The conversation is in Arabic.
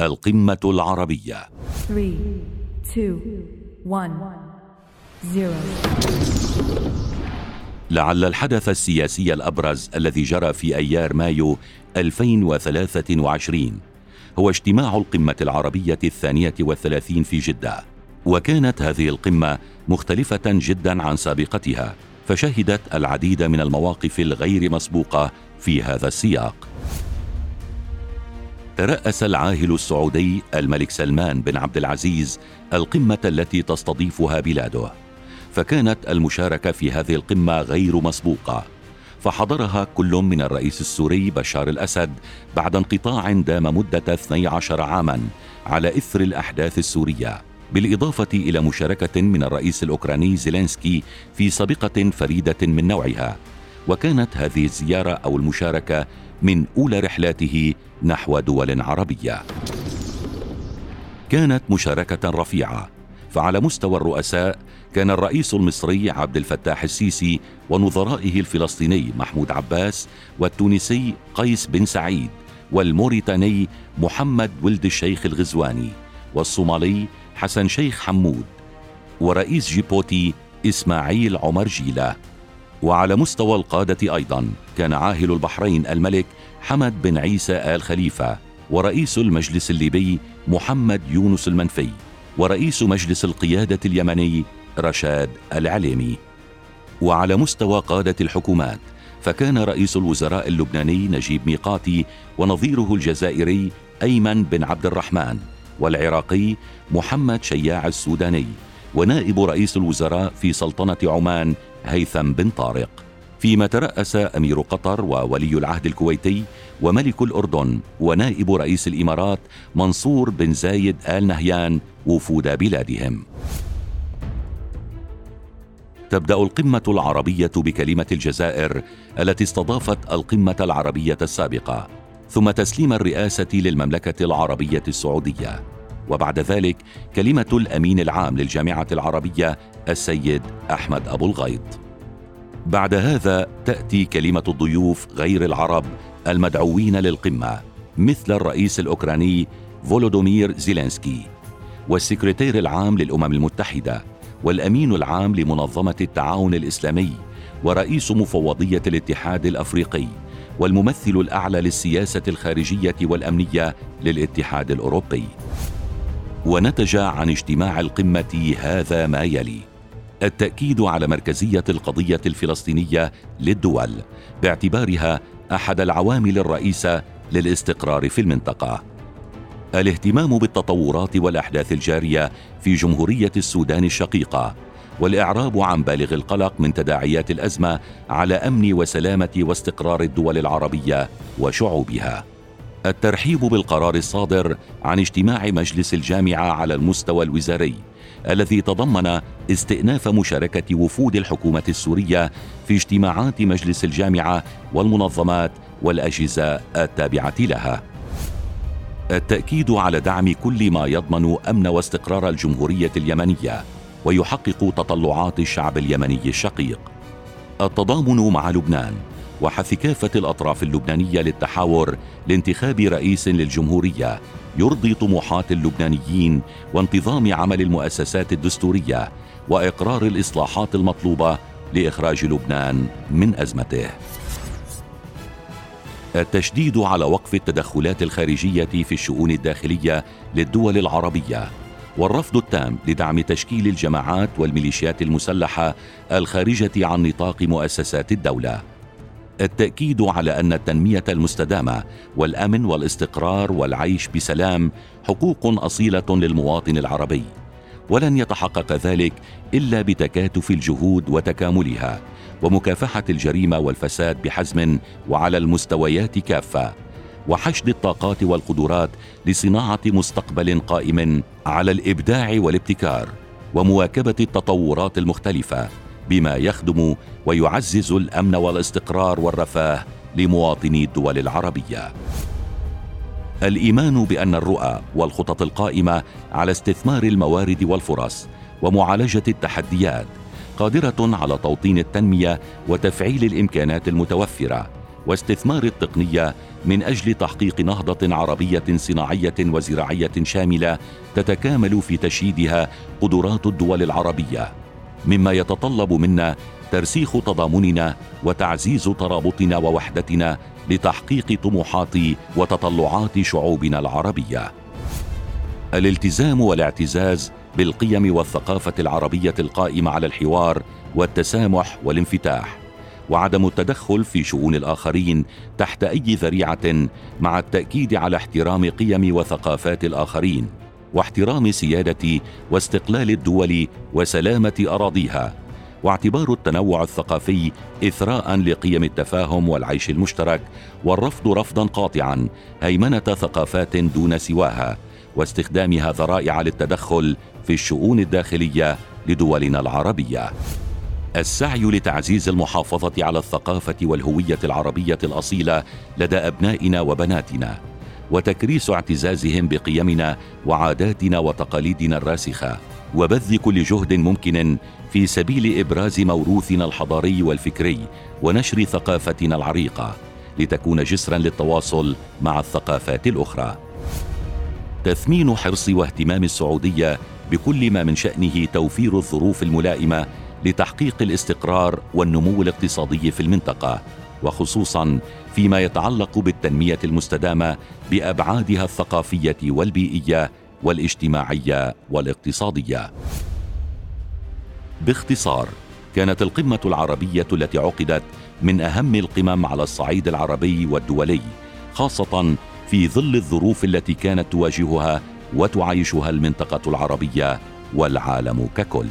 القمة العربية. 3 2 1 0 لعل الحدث السياسي الأبرز الذي جرى في أيار مايو 2023 هو اجتماع القمة العربية الثانية والثلاثين في جدة. وكانت هذه القمة مختلفة جدا عن سابقتها فشهدت العديد من المواقف الغير مسبوقة في هذا السياق. ترأس العاهل السعودي الملك سلمان بن عبد العزيز القمة التي تستضيفها بلاده. فكانت المشاركة في هذه القمة غير مسبوقة. فحضرها كل من الرئيس السوري بشار الأسد بعد انقطاع دام مدة 12 عاما على إثر الأحداث السورية بالإضافة إلى مشاركة من الرئيس الأوكراني زيلينسكي في سابقة فريدة من نوعها. وكانت هذه الزيارة أو المشاركة من أولى رحلاته نحو دول عربية. كانت مشاركة رفيعة فعلى مستوى الرؤساء كان الرئيس المصري عبد الفتاح السيسي ونظرائه الفلسطيني محمود عباس والتونسي قيس بن سعيد والموريتاني محمد ولد الشيخ الغزواني والصومالي حسن شيخ حمود ورئيس جيبوتي إسماعيل عمر جيلة. وعلى مستوى القادة أيضا كان عاهل البحرين الملك حمد بن عيسى آل خليفة ورئيس المجلس الليبي محمد يونس المنفي ورئيس مجلس القيادة اليمني رشاد العليمي. وعلى مستوى قادة الحكومات فكان رئيس الوزراء اللبناني نجيب ميقاتي ونظيره الجزائري أيمن بن عبد الرحمن والعراقي محمد شياع السوداني ونائب رئيس الوزراء في سلطنة عمان هيثم بن طارق فيما ترأس أمير قطر وولي العهد الكويتي وملك الأردن ونائب رئيس الإمارات منصور بن زايد آل نهيان وفود بلادهم. تبدأ القمة العربية بكلمة الجزائر التي استضافت القمة العربية السابقة ثم تسليم الرئاسة للمملكة العربية السعودية. وبعد ذلك كلمة الأمين العام للجامعة العربية السيد أحمد أبو الغيط. بعد هذا تأتي كلمة الضيوف غير العرب المدعوين للقمة مثل الرئيس الأوكراني فولودومير زيلينسكي والسكرتير العام للأمم المتحدة والأمين العام لمنظمة التعاون الإسلامي ورئيس مفوضية الاتحاد الأفريقي والممثل الأعلى للسياسة الخارجية والأمنية للاتحاد الأوروبي. ونتج عن اجتماع القمة هذا ما يلي. التأكيد على مركزية القضية الفلسطينية للدول باعتبارها أحد العوامل الرئيسة للاستقرار في المنطقة. الاهتمام بالتطورات والأحداث الجارية في جمهورية السودان الشقيقة والإعراب عن بالغ القلق من تداعيات الأزمة على أمن وسلامة واستقرار الدول العربية وشعوبها. الترحيب بالقرار الصادر عن اجتماع مجلس الجامعة على المستوى الوزاري الذي تضمن استئناف مشاركة وفود الحكومة السورية في اجتماعات مجلس الجامعة والمنظمات والأجهزة التابعة لها. التأكيد على دعم كل ما يضمن أمن واستقرار الجمهورية اليمنية ويحقق تطلعات الشعب اليمني الشقيق. التضامن مع لبنان وحث كافه الأطراف اللبنانية للتحاور لانتخاب رئيس للجمهورية. يرضي طموحات اللبنانيين وانتظام عمل المؤسسات الدستورية وإقرار الإصلاحات المطلوبة لإخراج لبنان من أزمته. التشديد على وقف التدخلات الخارجية في الشؤون الداخلية للدول العربية والرفض التام لدعم تشكيل الجماعات والميليشيات المسلحة الخارجة عن نطاق مؤسسات الدولة. التأكيد على أن التنمية المستدامة والأمن والاستقرار والعيش بسلام حقوق أصيلة للمواطن العربي. ولن يتحقق ذلك إلا بتكاتف الجهود وتكاملها ومكافحة الجريمة والفساد بحزم وعلى المستويات كافة وحشد الطاقات والقدرات لصناعة مستقبل قائم على الإبداع والابتكار ومواكبة التطورات المختلفة. بما يخدم ويعزز الأمن والاستقرار والرفاه لمواطني الدول العربية. الإيمان بأن الرؤى والخطط القائمة على استثمار الموارد والفرص ومعالجة التحديات قادرة على توطين التنمية وتفعيل الإمكانات المتوفرة واستثمار التقنية من أجل تحقيق نهضة عربية صناعية وزراعية شاملة تتكامل في تشييدها قدرات الدول العربية. مما يتطلب منا ترسيخ تضامننا وتعزيز ترابطنا ووحدتنا لتحقيق طموحات وتطلعات شعوبنا العربية. الالتزام والاعتزاز بالقيم والثقافة العربية القائمة على الحوار والتسامح والانفتاح وعدم التدخل في شؤون الآخرين تحت أي ذريعة مع التأكيد على احترام قيم وثقافات الآخرين. واحترام سياده واستقلال الدول وسلامة أراضيها. واعتبار التنوع الثقافي إثراء لقيم التفاهم والعيش المشترك والرفض رفضا قاطعا هيمنة ثقافات دون سواها واستخدامها ذرائع للتدخل في الشؤون الداخلية لدولنا العربية. السعي لتعزيز المحافظة على الثقافة والهوية العربية الأصيلة لدى أبنائنا وبناتنا. وتكريس اعتزازهم بقيمنا وعاداتنا وتقاليدنا الراسخة وبذل كل جهد ممكن في سبيل إبراز موروثنا الحضاري والفكري ونشر ثقافتنا العريقة لتكون جسرا للتواصل مع الثقافات الأخرى. تثمين حرص واهتمام السعودية بكل ما من شأنه توفير الظروف الملائمة لتحقيق الاستقرار والنمو الاقتصادي في المنطقة. وخصوصا فيما يتعلق بالتنمية المستدامة بأبعادها الثقافية والبيئية والاجتماعية والاقتصادية. باختصار كانت القمة العربية التي عقدت من أهم القمم على الصعيد العربي والدولي خاصة في ظل الظروف التي كانت تواجهها وتعيشها المنطقة العربية والعالم ككل.